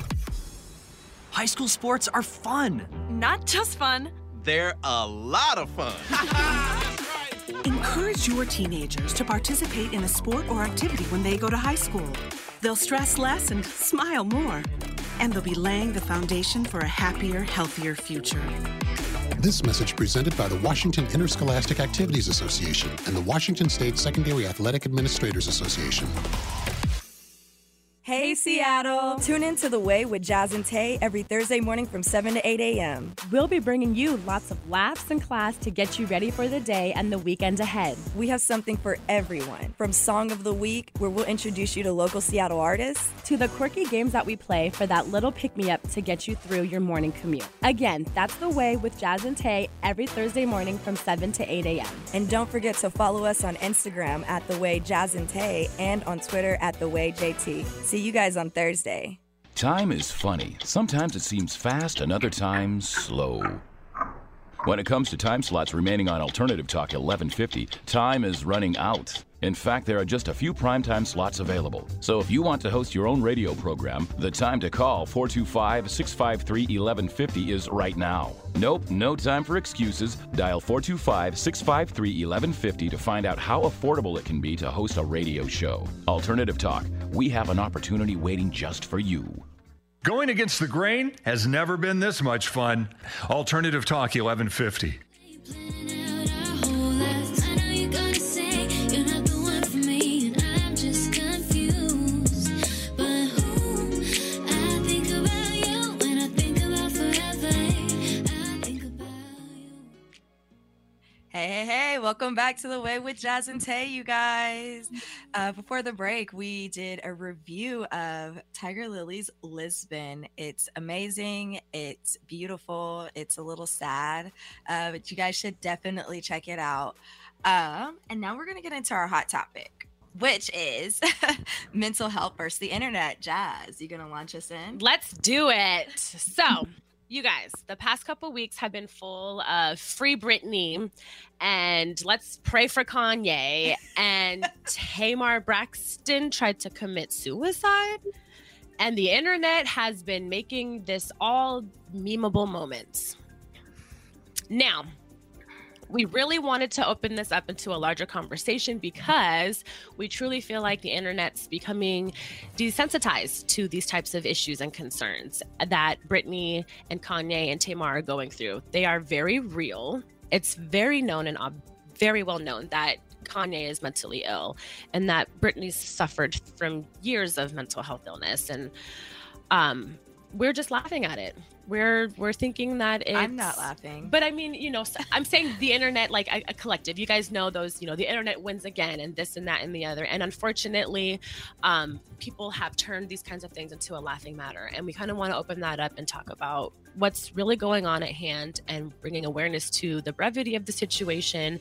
high school sports are fun. Not just fun, they're a lot of fun. Encourage your teenagers to participate in a sport or activity when they go to high school. They'll stress less and smile more. And they'll be laying the foundation for a happier, healthier future. This message presented by the Washington Interscholastic Activities Association and the Washington State Secondary Athletic Administrators Association. Hey, Seattle! Tune in to The Way with Jazz and Tay every Thursday morning from 7 to 8 a.m. We'll be bringing you lots of laughs and class to get you ready for the day and the weekend ahead. We have something for everyone from Song of the Week, where we'll introduce you to local Seattle artists, to the quirky games that we play for that little pick me up to get you through your morning commute. Again, that's The Way with Jazz and Tay every Thursday morning from 7 to 8 a.m. And don't forget to follow us on Instagram at The Way Jazz and Tay and on Twitter at The Way JT. See you guys on Thursday. Time is funny. Sometimes it seems fast, and other times slow. When it comes to time slots remaining on Alternative Talk 1150, time is running out. In fact, there are just a few primetime slots available. So if you want to host your own radio program, the time to call 425 653 1150 is right now. Nope, no time for excuses. Dial 425 653 1150 to find out how affordable it can be to host a radio show. Alternative Talk, we have an opportunity waiting just for you. Going against the grain has never been this much fun. Alternative Talk 1150. Welcome back to The Way with Jazz and Tay, you guys. Uh, before the break, we did a review of Tiger Lily's Lisbon. It's amazing, it's beautiful, it's a little sad, uh, but you guys should definitely check it out. Um, and now we're going to get into our hot topic. Which is mental health versus the internet. Jazz, you gonna launch us in? Let's do it. So, you guys, the past couple weeks have been full of free Britney and let's pray for Kanye. And Tamar Braxton tried to commit suicide. And the internet has been making this all memeable moments. Now, we really wanted to open this up into a larger conversation because we truly feel like the internet's becoming desensitized to these types of issues and concerns that Britney and Kanye and Tamar are going through. They are very real. It's very known and ob- very well known that Kanye is mentally ill and that Britney's suffered from years of mental health illness and um we're just laughing at it. We're we're thinking that it's, I'm not laughing. But I mean, you know, I'm saying the internet, like a, a, collective. You guys know those. You know, the internet wins again, and this and that and the other. And unfortunately, um, people have turned these kinds of things into a laughing matter. And we kind of want to open that up and talk about what's really going on at hand, and bringing awareness to the brevity of the situation,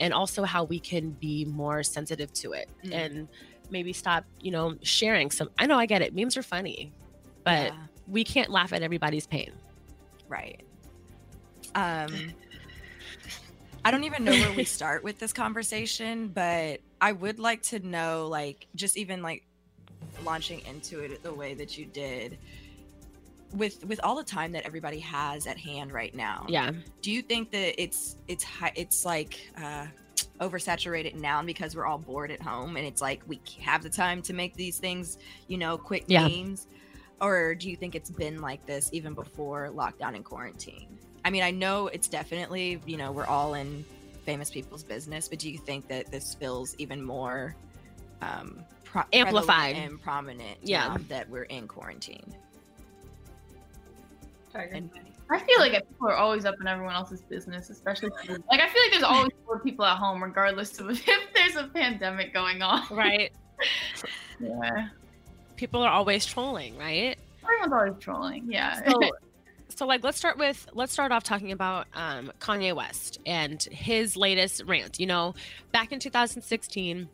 and also how we can be more sensitive to it, mm. and maybe stop, you know, sharing some. I know I get it. Memes are funny, but. Yeah we can't laugh at everybody's pain. Right. Um I don't even know where we start with this conversation, but I would like to know like just even like launching into it the way that you did with with all the time that everybody has at hand right now. Yeah. Do you think that it's it's it's like uh oversaturated now because we're all bored at home and it's like we have the time to make these things, you know, quick yeah. memes? Or do you think it's been like this even before lockdown and quarantine? I mean, I know it's definitely, you know, we're all in famous people's business, but do you think that this feels even more um, pro- amplified and prominent? Yeah, that we're in quarantine. And, I feel like people are always up in everyone else's business, especially like I feel like there's always more people at home, regardless of if there's a pandemic going on. Right. yeah people are always trolling, right? Everyone's always trolling, yeah. So, so like let's start with let's start off talking about um, Kanye West and his latest rant. You know, back in 2016,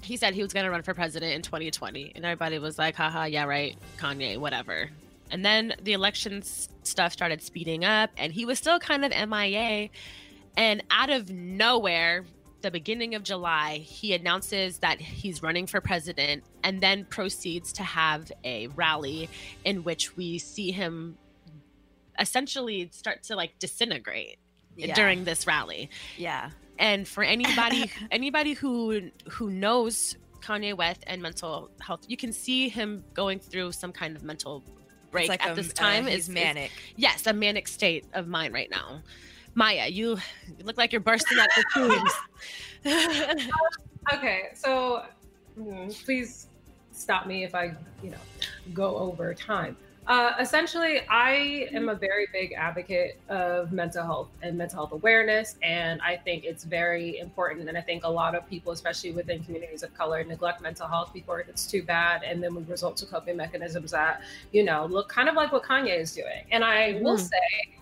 he said he was going to run for president in 2020, and everybody was like, "Haha, yeah, right, Kanye, whatever." And then the election stuff started speeding up, and he was still kind of MIA. And out of nowhere, the beginning of July, he announces that he's running for president and then proceeds to have a rally in which we see him essentially start to like disintegrate Yeah. during this rally. Yeah. And for anybody anybody who who knows Kanye West and mental health, you can see him going through some kind of mental break like at a- this uh, time. he's is is- manic. yes, a manic state of mind right now. Maya, you look like you're bursting at the seams. okay, so mm, please stop me if I, you know, go over time. Uh, essentially, I am a very big advocate of mental health and mental health awareness, and I think it's very important. And I think a lot of people, especially within communities of color, neglect mental health before it gets too bad, and then we resort to coping mechanisms that, you know, look kind of like what Kanye is doing. And I will Mhm. say,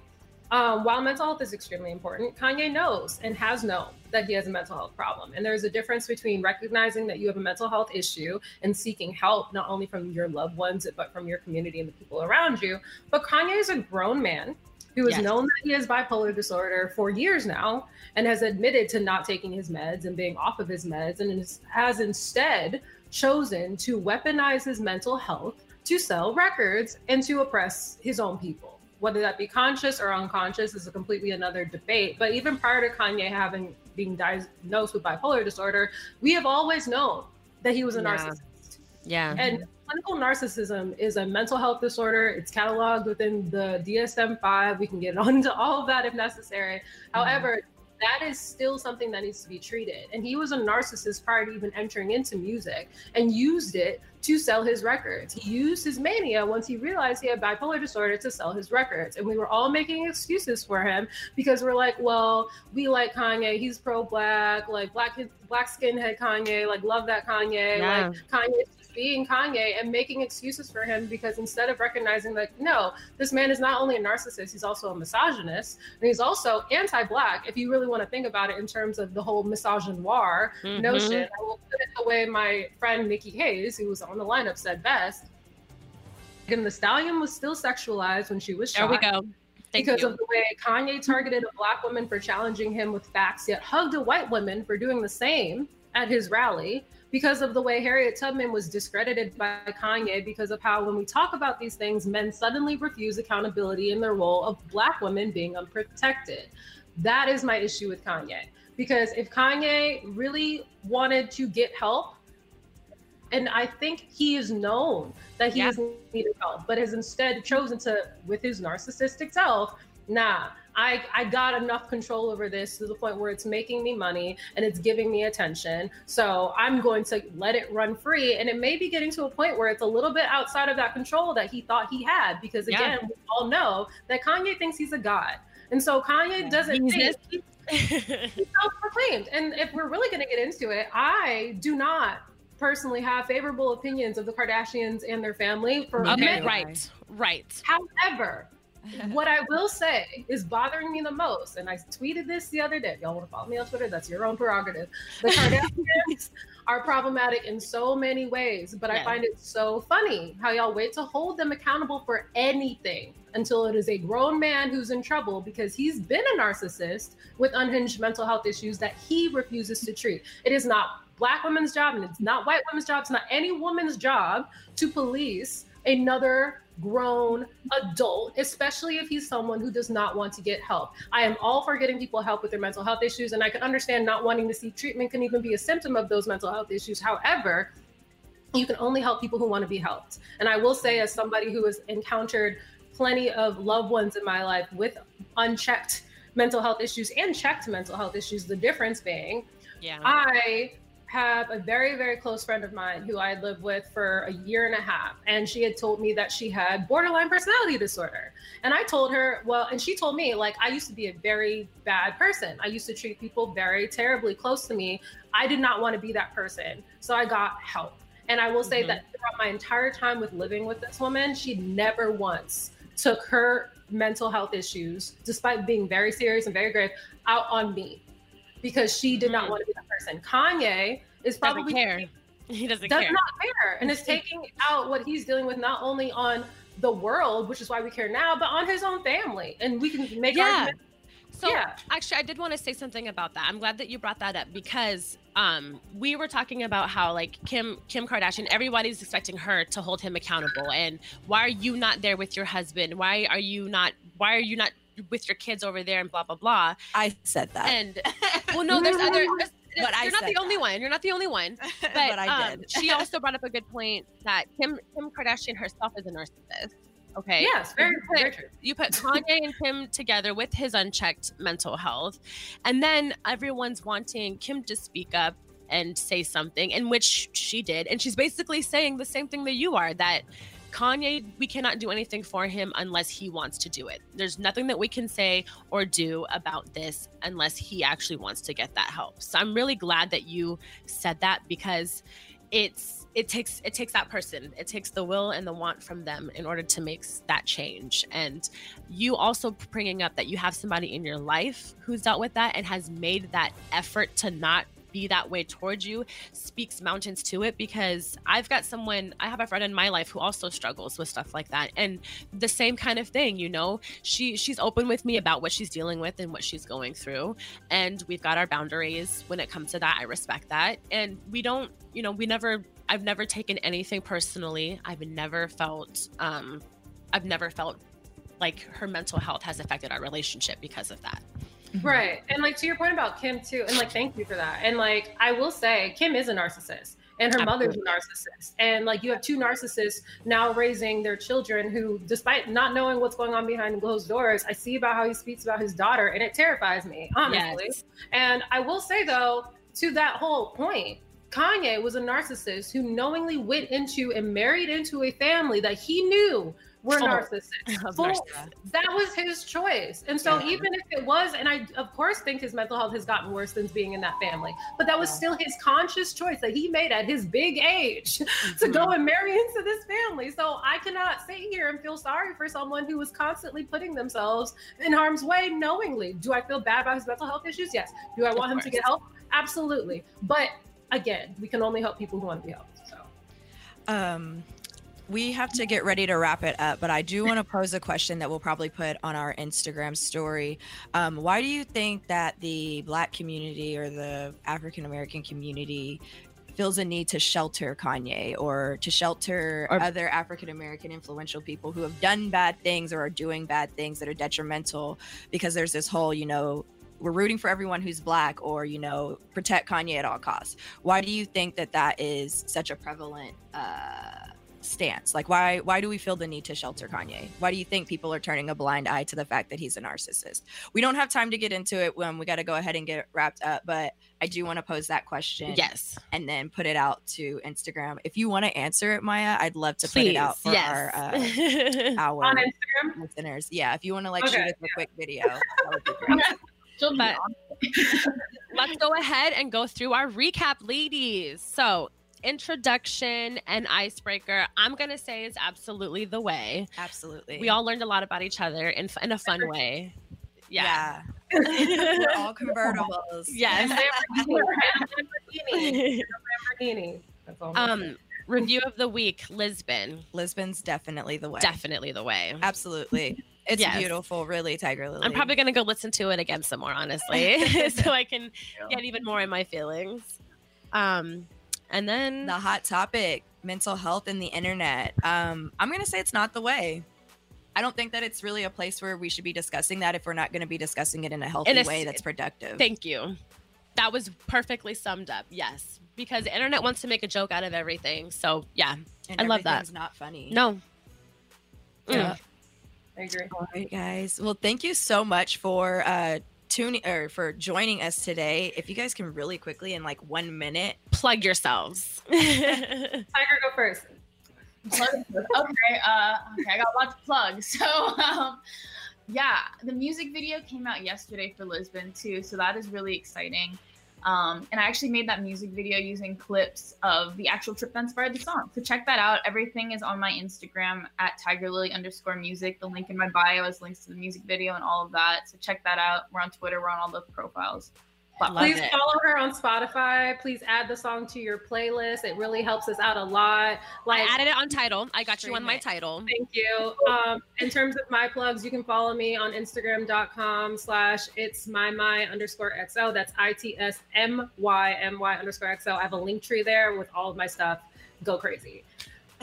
um, while mental health is extremely important, Kanye knows and has known that he has a mental health problem. And there's a difference between recognizing that you have a mental health issue and seeking help, not only from your loved ones, but from your community and the people around you. But Kanye is a grown man who has Yes. known that he has bipolar disorder for years now and has admitted to not taking his meds and being off of his meds and has instead chosen to weaponize his mental health to sell records and to oppress his own people whether that be conscious or unconscious is a completely another debate. But even prior to Kanye having being diagnosed with bipolar disorder, we have always known that he was a Yeah. narcissist. yeah. And clinical narcissism is a mental health disorder. It's cataloged within the DSM 5. We can get onto all of that if necessary. However, that is still something that needs to be treated. And he was a narcissist prior to even entering into music and used it to sell his records. He used his mania once he realized he had bipolar disorder to sell his records. And we were all making excuses for him because we're like, well, we like Kanye. He's pro black, like black black skinhead Kanye, like love that Kanye. Yeah. Like Kanye being Kanye and making excuses for him because instead of recognizing that no, this man is not only a narcissist, he's also a misogynist, and he's also anti-black. If you really want to think about it in terms of the whole misogynoir Mhm. notion, I will put it the way my friend Nikki Hayes, who was on the lineup, said best. And the stallion was still sexualized when she was shot. There we go. Thank because you. of the way Kanye targeted a black woman for challenging him with facts, yet hugged a white woman for doing the same at his rally. Because of the way Harriet Tubman was discredited by Kanye, because of how when we talk about these things, men suddenly refuse accountability in their role of black women being unprotected. That is my issue with Kanye. Because if Kanye really wanted to get help, and I think he is known that he Yeah. is needed help, but has instead chosen to, with his narcissistic self, nah, I, I got enough control over this to the point where it's making me money and it's giving me attention. So I'm going to let it run free. And it may be getting to a point where it's a little bit outside of that control that he thought he had. Because Yeah. again, we all know that Kanye thinks he's a god. And so Kanye doesn't He's think he's self-proclaimed. And if we're really going to get into it, I do not personally have favorable opinions of the Kardashians and their family for okay, many right, right. However, what I will say is bothering me the most, and I tweeted this the other day. If y'all want to follow me on Twitter, that's your own prerogative. The Kardashians are problematic in so many ways, but I find it so funny how y'all wait to hold them accountable for anything until it is a grown man who's in trouble because he's been a narcissist with unhinged mental health issues that he refuses to treat. It is not black women's job and it's not white women's job, it's not any woman's job to police another grown adult, especially if he's someone who does not want to get help. I am all for getting people help with their mental health issues, and I can understand not wanting to seek treatment can even be a symptom of those mental health issues. However, you can only help people who want to be helped. And I will say, as somebody who has encountered plenty of loved ones in my life with unchecked mental health issues and checked mental health issues, the difference being Yeah. I have a very, very close friend of mine who I lived with for a year and a half. And she had told me that she had borderline personality disorder. And I told her, well, and she told me, like, I used to be a very bad person. I used to treat people very terribly close to me. I did not want to be that person. So I got help. And I will say Mhm. that throughout my entire time with living with this woman, she never once took her mental health issues, despite being very serious and very grave, out on me because she did not Mhm. want to be that person. Kanye is Doesn't probably care. He doesn't care. does care. not care and is taking out what he's dealing with not only on the world, which is why we care now, but on his own family. And we can make Yeah. arguments. So Yeah. actually, I did want to say something about that. I'm glad that you brought that up because um, we were talking about how like Kim Kim Kardashian, everybody's expecting her to hold him accountable, and why are you not there with your husband? Why are you not? Why are you not with your kids over there? And blah blah blah. I said that. And well, no, there's other. There's, But I you're not the only one. You're not the only one. But, But I um, did. she also brought up a good point that Kim Kim Kardashian herself is a narcissist. Okay. Yes, very, You put- very true. You put Kanye and Kim together with his unchecked mental health, and then everyone's wanting Kim to speak up and say something, in which she did, and she's basically saying the same thing that you are that. Kanye, we cannot do anything for him unless he wants to do it. There's nothing that we can say or do about this unless he actually wants to get that help. So I'm really glad that you said that because it's it takes it takes that person. It takes the will and the want from them in order to make that change. And you also bringing up that you have somebody in your life who's dealt with that and has made that effort to not be that way towards you speaks mountains to it because I've got someone I have a friend in my life who also struggles with stuff like that. And the same kind of thing you know she she's open with me about what she's dealing with and what she's going through. And we've got our boundaries when it comes to that. I respect that. And we don't you know we never I've never taken anything personally. I've never felt um I've never felt like her mental health has affected our relationship because of that Mm-hmm. Right. And like to your point about Kim too, and like thank you for that. And like I will say, Kim is a narcissist. And her mother's a narcissist. And like you have two narcissists now raising their children who, despite not knowing what's going on behind closed doors, I see about how he speaks about his daughter, and it terrifies me, honestly. Yes. And I will say though, to that whole point, Kanye was a narcissist who knowingly went into and married into a family that he knew were Full narcissists. Full- that was his choice. And so Yeah. even if it was, and I of course think his mental health has gotten worse since being in that family, but that was still his conscious choice that he made at his big age to go and marry into this family. So I cannot sit here and feel sorry for someone who was constantly putting themselves in harm's way knowingly. Do I feel bad about his mental health issues? Yes. Do I want him to get help? Absolutely. But again, we can only help people who want to be helped. So Um, we have to get ready to wrap it up, but I do want to pose a question that we'll probably put on our Instagram story. Um, why do you think that the Black community or the African American community feels a need to shelter Kanye or to shelter Or- other African American influential people who have done bad things or are doing bad things that are detrimental? Because there's this whole, you know, we're rooting for everyone who's black or you know protect kanye at all costs why do you think that that is such a prevalent uh stance? Like why why do we feel the need to shelter kanye? Why do you think people are turning a blind eye to the fact that he's a narcissist? We don't have time to get into it when we got to go ahead and get wrapped up but i do want to pose that question yes. and then put it out to instagram. If you want to answer it maya i'd love to put it out for yes. our uh, our on Instagram, listeners. Yeah if you want to like Okay, shoot us a quick video that would be great. but let's go ahead and go through our recap, ladies. So, introduction and icebreaker, I'm going to say is absolutely the way. Absolutely. We all learned a lot about each other in, in a fun way. Yeah. We're all convertibles. Yes. Lamborghini. Lamborghini. That's all. Um, review of the week, Lisbon. Lisbon's definitely the way. Definitely the way. Absolutely. It's Yes. beautiful, really, Tiger Lily. I'm probably going to go listen to it again some more, honestly, so I can get even more in my feelings. Um, and then the hot topic, mental health and the internet. Um, I'm gonna say it's not the way. I don't think that it's really a place where we should be discussing that if we're not going to be discussing it in a healthy In a s- way that's productive. Thank you. That was perfectly summed up. Yes, because the internet wants to make a joke out of everything. So yeah, And I love that. It's not funny. No. Yeah. Mm. I agree. All right, guys. Well, thank you so much for uh tuning or for joining us today. If you guys can really quickly in like one minute plug yourselves. Tiger, go first. Okay, uh, okay, I got lots of plugs. So, um, yeah, the music video came out yesterday for Lisbon too, so that is really exciting. Um, and I actually made that music video using clips of the actual trip that inspired the song. So check that out. Everything is on my Instagram at tigerlily underscore music. The link in my bio is links to the music video and all of that. So check that out. We're on Twitter. We're on all the profiles. Please follow her on Spotify. Please add the song to your playlist. It really helps us out a lot. Like I added it on Tidal. I got you on my Tidal. Thank you. Um, in terms of my plugs, you can follow me on Instagram.com slash it's my my underscore XO. That's I T S M Y M Y underscore XO. I have a link tree there with all of my stuff. Go crazy.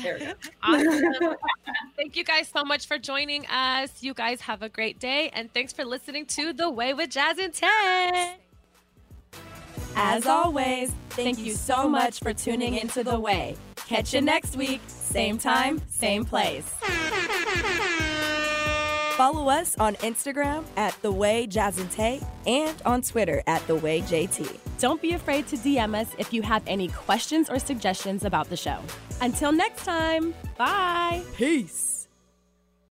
There we go. Awesome. Thank you guys so much for joining us. You guys have a great day. And thanks for listening to The Way with Jazz and Tay. As always, thank you so much for tuning into The Way. Catch you next week, same time, same place. Follow us on Instagram at The Way Jazz and Tay and on Twitter at The Way JT. Don't be afraid to DM us if you have any questions or suggestions about the show. Until next time, bye. Peace.